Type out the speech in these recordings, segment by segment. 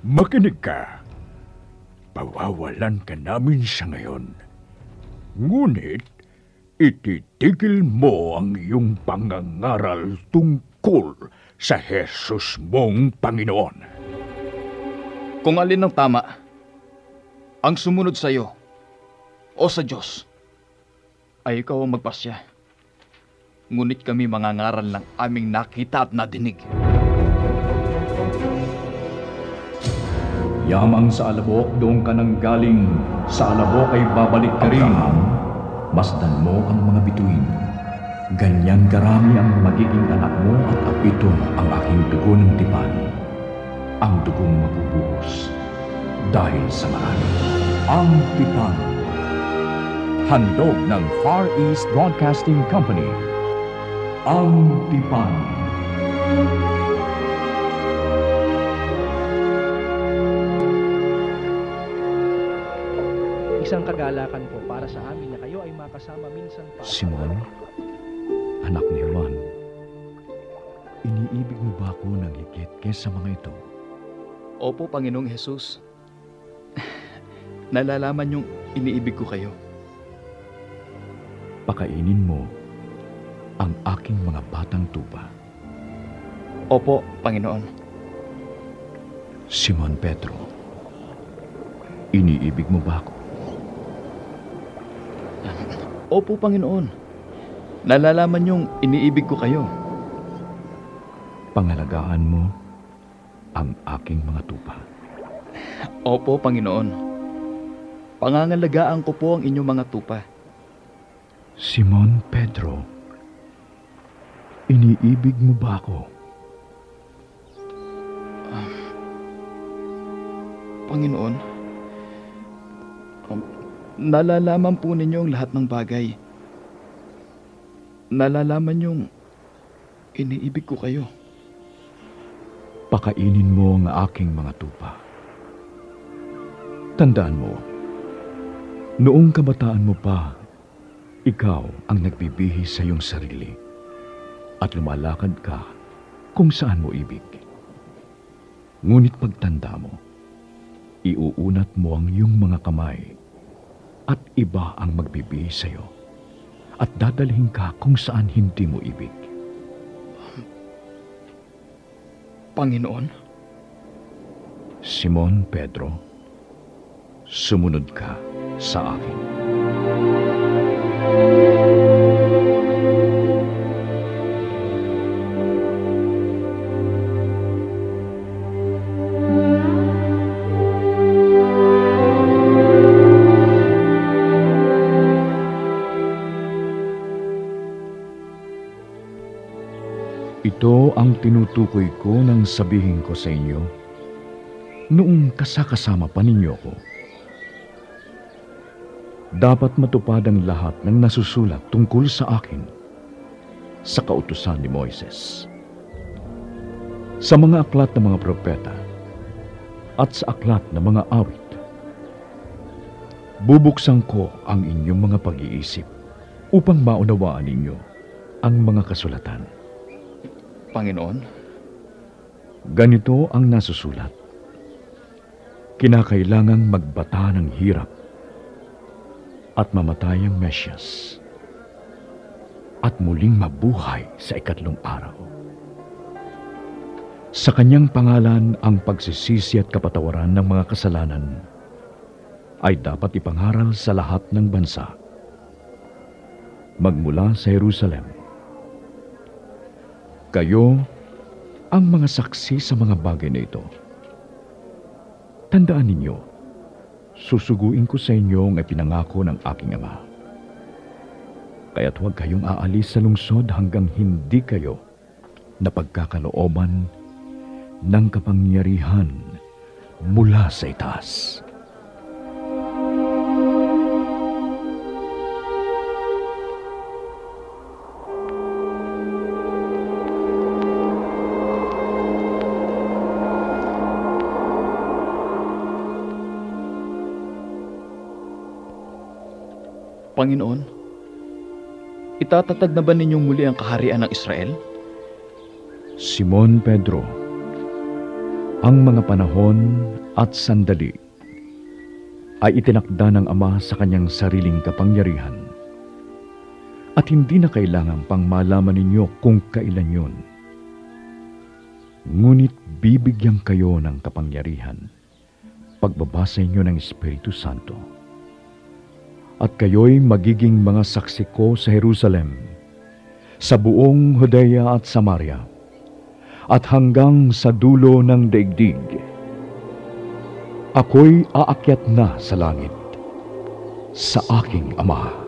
Makinig ka. Pawawalan ka namin sa ngayon. Ngunit, ititigil mo ang iyong pangangaral tungkol sa Jesus mong Panginoon. Kung alin ang tama, ang sumunod sa iyo o sa Diyos, ay ikaw ang magpasya. Ngunit kami mangangaral ng aming nakita at nadinig. Yamang sa alabok doon ka nang galing, sa alabok ay babalik ka rin. Masdan mo ang mga bituin. Ganyan karami ang magiging anak mo at apito ang aking dugo ng tipan. Ang dugong mabubuhos dahil sa marami. Ang tipan. Handog ng Far East Broadcasting Company. Ang tipan. Isang kagalakan po para sa amin na kayo ay makasama minsan pa. Simon, anak ni Juan, iniibig mo ba ako ng higit kesa mga ito? Opo, Panginoong Jesus. Nalalaman niyong iniibig ko kayo. Pakainin mo ang aking mga batang tupa. Opo, Panginoon. Simon Pedro, iniibig mo ba ako? Opo, Panginoon. Nalalaman niyong iniibig ko kayo. Pangalagaan mo ang aking mga tupa. Opo, Panginoon. Pangangalagaan ko po ang inyong mga tupa. Simon Pedro, iniibig mo ba ako? Panginoon, um, nalalaman po ninyo ang lahat ng bagay. Nalalaman niyong iniibig ko kayo. Pakainin mo ang aking mga tupa. Tandaan mo, noong kabataan mo pa, ikaw ang nagbibihis sa iyong sarili at lumalakad ka kung saan mo ibig. Ngunit pagtanda mo, iuunat mo ang iyong mga kamay at iba ang magbibihis sa iyo at dadalhin ka kung saan hindi mo ibig. Panginoon, Simon Pedro, sumunod ka sa akin. Ito ang tinutukoy ko nang sabihin ko sa inyo noong kasakasama pa ninyo ko. Dapat matupad ang lahat ng nasusulat tungkol sa akin sa kautusan ni Moises. Sa mga aklat ng mga propeta at sa aklat ng mga awit. Bubuksan ko ang inyong mga pag-iisip upang maunawaan ninyo ang mga kasulatan. Panginoon, Ganito ang nasusulat. Kinakailangang magbata ng hirap at mamatay ang Mesyas at muling mabuhay sa ikatlong araw. Sa kanyang pangalan ang pagsisisi at kapatawaran ng mga kasalanan ay dapat ipangaral sa lahat ng bansa. Magmula sa Jerusalem, kayo ang mga saksi sa mga bagay na ito. Tandaan ninyo, susuguin ko sa inyo ang ipinangako ng aking ama. Kaya't huwag kayong aalis sa lungsod hanggang hindi kayo napagkakalooban ng kapangyarihan mula sa itaas. Panginoon, itatatag na ba ninyong muli ang kaharian ng Israel? Simon Pedro, Ang mga panahon at sandali ay itinakda ng Ama sa kanyang sariling kapangyarihan. At hindi na kailangan pang malaman ninyo kung kailan yun. Ngunit bibigyan kayo ng kapangyarihan pagbabasa inyo ng Espiritu Santo. At kayo'y magiging mga saksi ko sa Jerusalem, sa buong Judea at Samaria, at hanggang sa dulo ng daigdig. Ako'y aakyat na sa langit, sa aking Ama.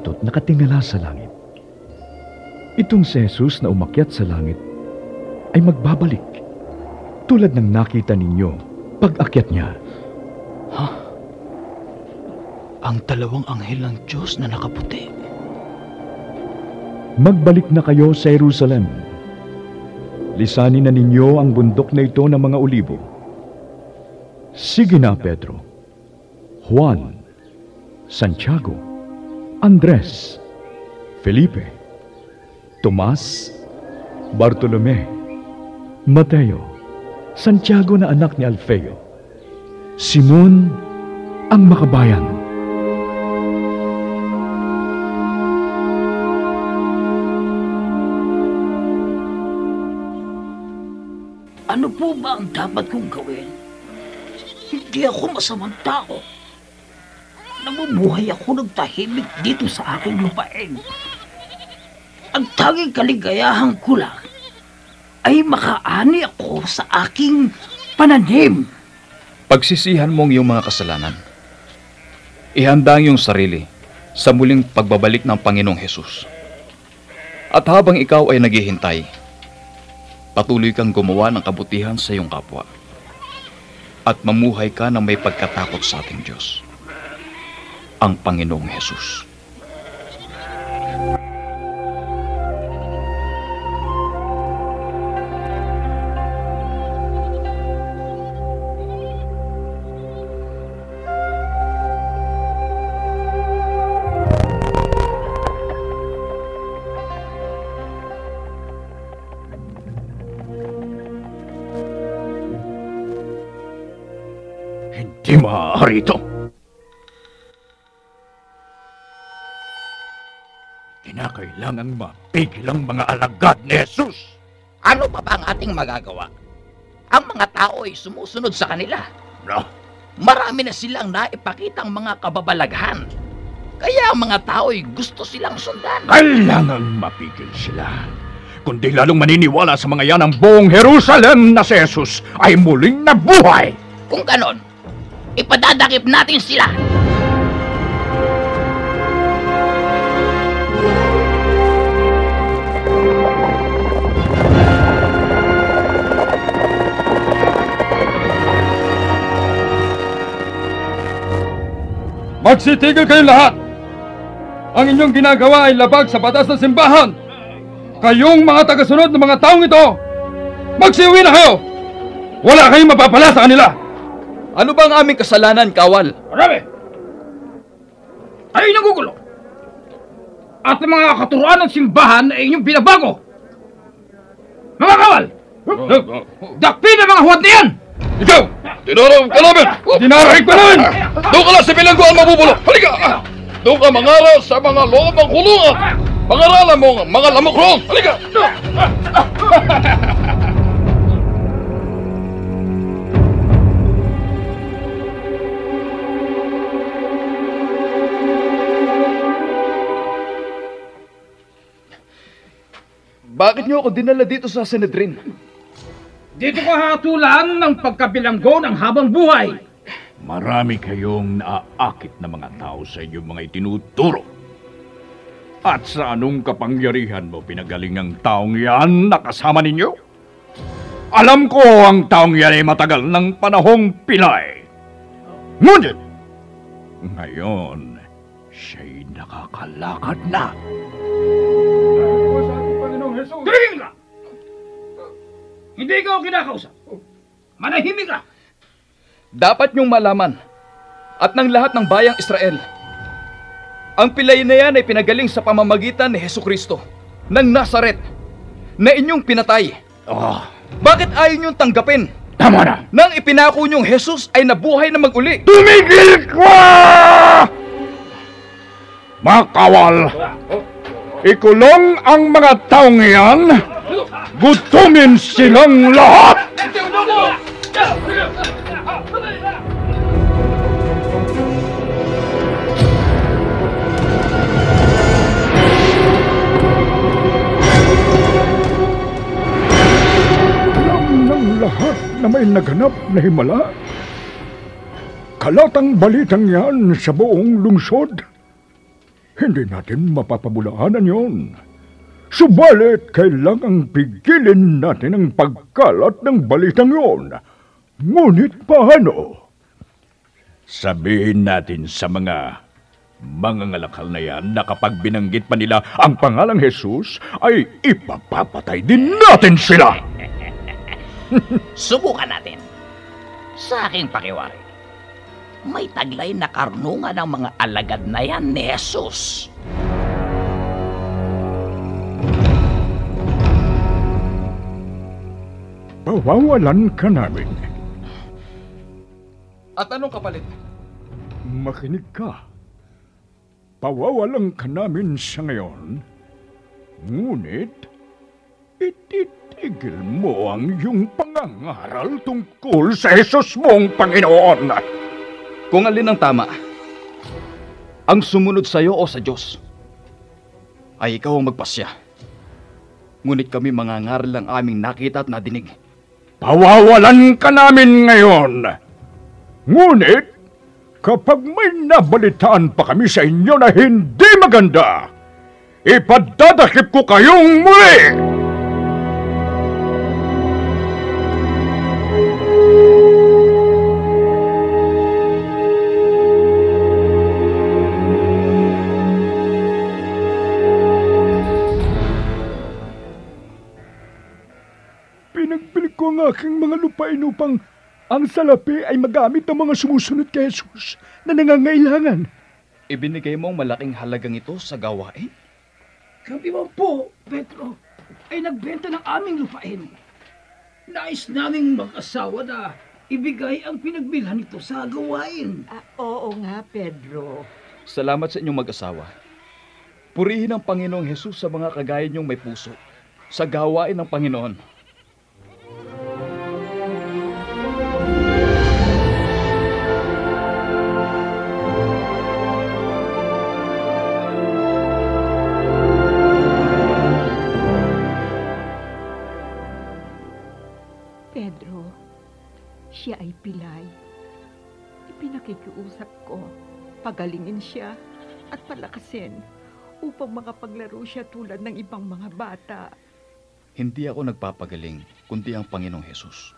Kayo narito at nakatingala sa langit? Itong si Jesus na umakyat sa langit ay magbabalik tulad ng nakita ninyo pag-akyat niya. Ang dalawang anghel ng Diyos na nakaputi. Magbalik na kayo sa Jerusalem. Lisanin na ninyo ang bundok na ito ng mga olibo. Sige na, Pedro. Juan, Santiago, Andres, Felipe, Tomas, Bartolome, Mateo, Santiago na anak ni Alfeo, Simon ang makabayan, Ano po ba ang dapat kong gawin? Hindi ako masamang tao. Namumuhay ako ng tahimik dito sa aking lupain. Ang tanging kaligayahan ko lang ay makaani ako sa aking pananim. Pagsisihan mo ang iyong mga kasalanan. Ihanda ang iyong sarili sa muling pagbabalik ng Panginoong Hesus. At habang ikaw ay naghihintay, patuloy kang gumawa ng kabutihan sa iyong kapwa. At mamuhay ka ng may pagkatakot sa ating Diyos. Ang Panginoong Hesus. Hindi maaari ito. Mapigil ang mga alagad ni Jesus. Ano pa ba ang ating magagawa? Ang mga tao ay sumusunod sa kanila. No, Marami na silang naipakitang mga kababalaghan. Kaya ang mga tao ay gusto silang sundan. kailangang mapigil sila. Kundi lalong maniniwala sa mga yan ang buong Jerusalem na si Jesus ay muling nabuhay. Kung ganon, ipadadakip natin sila. Magsitigil kayong lahat! Ang inyong ginagawa ay labag sa batas ng simbahan! Kayong mga tagasunod ng mga taong ito, magsiuwi na kayo! Wala kayong mapapala sa kanila! Ano ba ang aming kasalanan, Kawal? Marami! Kayo nagugulo! At ang mga katuruan ng simbahan ay inyong binabago! Mga kawal! Dakpin ang mga huwad na yan! Ikaw! Tinarang ka namin! Dinaraig ka namin! Doon ka lang sa bilangguan mabubulo. Halika! Doon ka mangaral sa mga loob ng kulungan. Pangaralan mo ang mga lamok roon. Halika! Bakit niyo ako dinala dito sa Sanedrin? Dito ka hatulan ng pagkabilanggo ng habang buhay! Marami kayong naaakit na mga tao sa inyong mga itinuturo. At sa anong kapangyarihan mo pinagaling ang taong yan na kasama ninyo? Alam ko ang taong yan ay matagal ng panahong pilay. Ngunit, ngayon, siya'y nakakalakad na. Ka! Hindi ka ako kinakausap. Manahimik ka! Dapat niyong malaman at ng lahat ng bayang Israel. Ang pilay na yan ay pinagaling sa pamamagitan ni Heso Kristo ng Nazaret na inyong pinatay. Oh, Bakit ayaw niyong tanggapin tama na! nang ipinako niyong Jesus ay nabuhay na maguli? Tumigil ka! Makawal! Ikulong ang mga taong yan! Gutumin silang lahat! Lahat na may naganap na himala. Kalatang balitang yan sa buong lungsod. Hindi natin mapapabulaanan yon. Subalit, kailangang pigilin natin ang pagkalat ng balitang yon. Ngunit paano? Sabihin natin sa mga mga ngalakal na yan na kapag binanggit pa nila ang pangalang Jesus, ay ipapapatay din natin sila! Subukan natin. Sa aking pakiwari, may taglay na karunungan ng mga alagad na yan ni Jesus. Pawawalan ka namin. At anong kapalit? Makinig ka. Pawawalan ka namin sa ngayon. Ngunit, ititigil mo ang iyong pangangaral tungkol sa Jesus mong Panginoon. Kung alin ang tama, ang sumunod sa iyo o sa Diyos, ay ikaw ang magpasya. Ngunit kami mangangaral lang aming nakita at nadinig. Pawawalan ka namin ngayon. Ngunit, kapag may nabalitaan pa kami sa inyo na hindi maganda, ipadadakip ko kayong muli! Lupain upang ang salapi ay magamit ng mga sumusunod kay Jesus na nangangailangan. Ibinigay mo ang malaking halagang ito sa gawain? Kami man po, Pedro, ay nagbenta ng aming lupain. Nais naming mag-asawa na ibigay ang pinagbilhan nito sa gawain. Ah, oo nga, Pedro. Salamat sa inyong mag-asawa. Purihin ang Panginoong Jesus sa mga kagaya niyong may puso sa gawain ng Panginoon. Ipinakikiusap ko, pagalingin siya at palakasin upang makapaglaro siya tulad ng ibang mga bata. Hindi ako nagpapagaling, kundi ang Panginoong Jesus.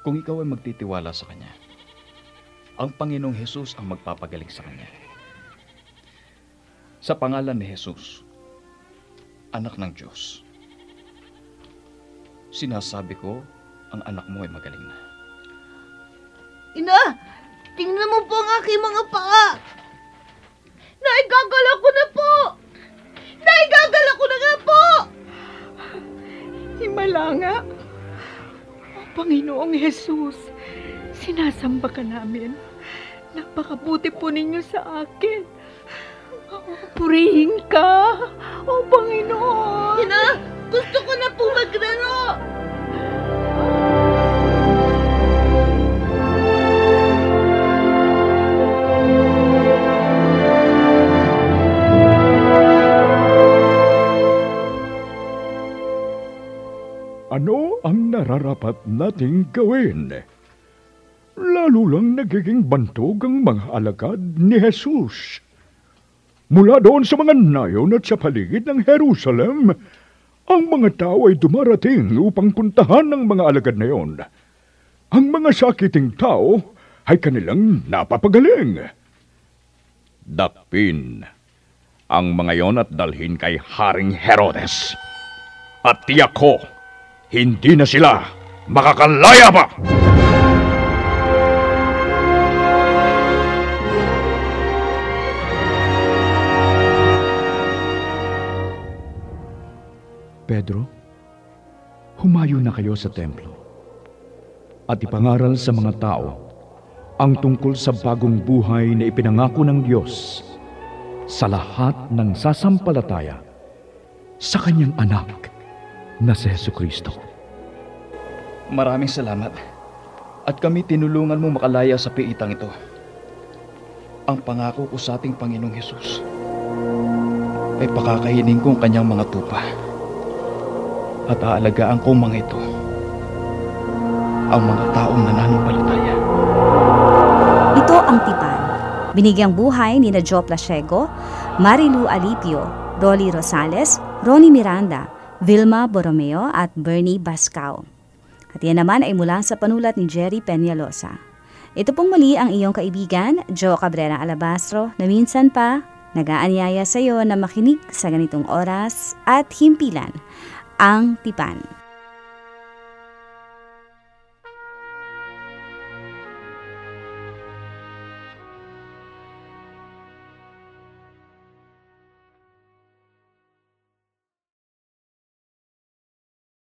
Kung ikaw ay magtitiwala sa Kanya, ang Panginoong Jesus ang magpapagaling sa Kanya. Sa pangalan ni Jesus, anak ng Diyos, sinasabi ko, ang anak mo ay magaling na. Ina, tingnan mo po ang aking mga paa. Naigagala ko na po. Naigagala ko na nga po. Himala nga. O Panginoong Jesus, sinasamba ka namin. Napakabuti po ninyo sa akin. Purihin ka, O Panginoon. Ina, gusto ko na po maglaro. Ano ang nararapat nating gawin? Lalo lang nagiging bantog ang mga alagad ni Jesus. Mula doon sa mga nayon at sa paligid ng Jerusalem, Ang mga tao ay dumarating upang puntahan ng mga alagad na yon. Ang mga sakiting tao ay kanilang napapagaling. Dakpin ang mga yon at dalhin kay Haring Herodes. At tiyak ko, hindi na sila makakalaya pa! Pedro, humayo na kayo sa templo at ipangaral sa mga tao ang tungkol sa bagong buhay na ipinangako ng Diyos sa lahat ng sasampalataya sa kanyang anak na si Heso Kristo. Maraming salamat. At kami tinulungan mo makalaya sa piitang ito. Ang pangako ko sa ating Panginoong Hesus ay pakakainin ko ang kanyang mga tupa. At aalagaan ko mga ito ang mga taong nananampalataya. Ito ang tipan. Binigyang buhay ni na Joe Plasiego, Marilu Alipio, Rolly Rosales, Ronnie Miranda, Vilma Borromeo at Bernie Bascao. At yan naman ay mula sa panulat ni Jerry Peñalosa. Ito pong muli ang iyong kaibigan, Joe Cabrera Alabastro, na minsan pa nagaanyaya sa iyo na makinig sa ganitong oras at himpilan ang tipan.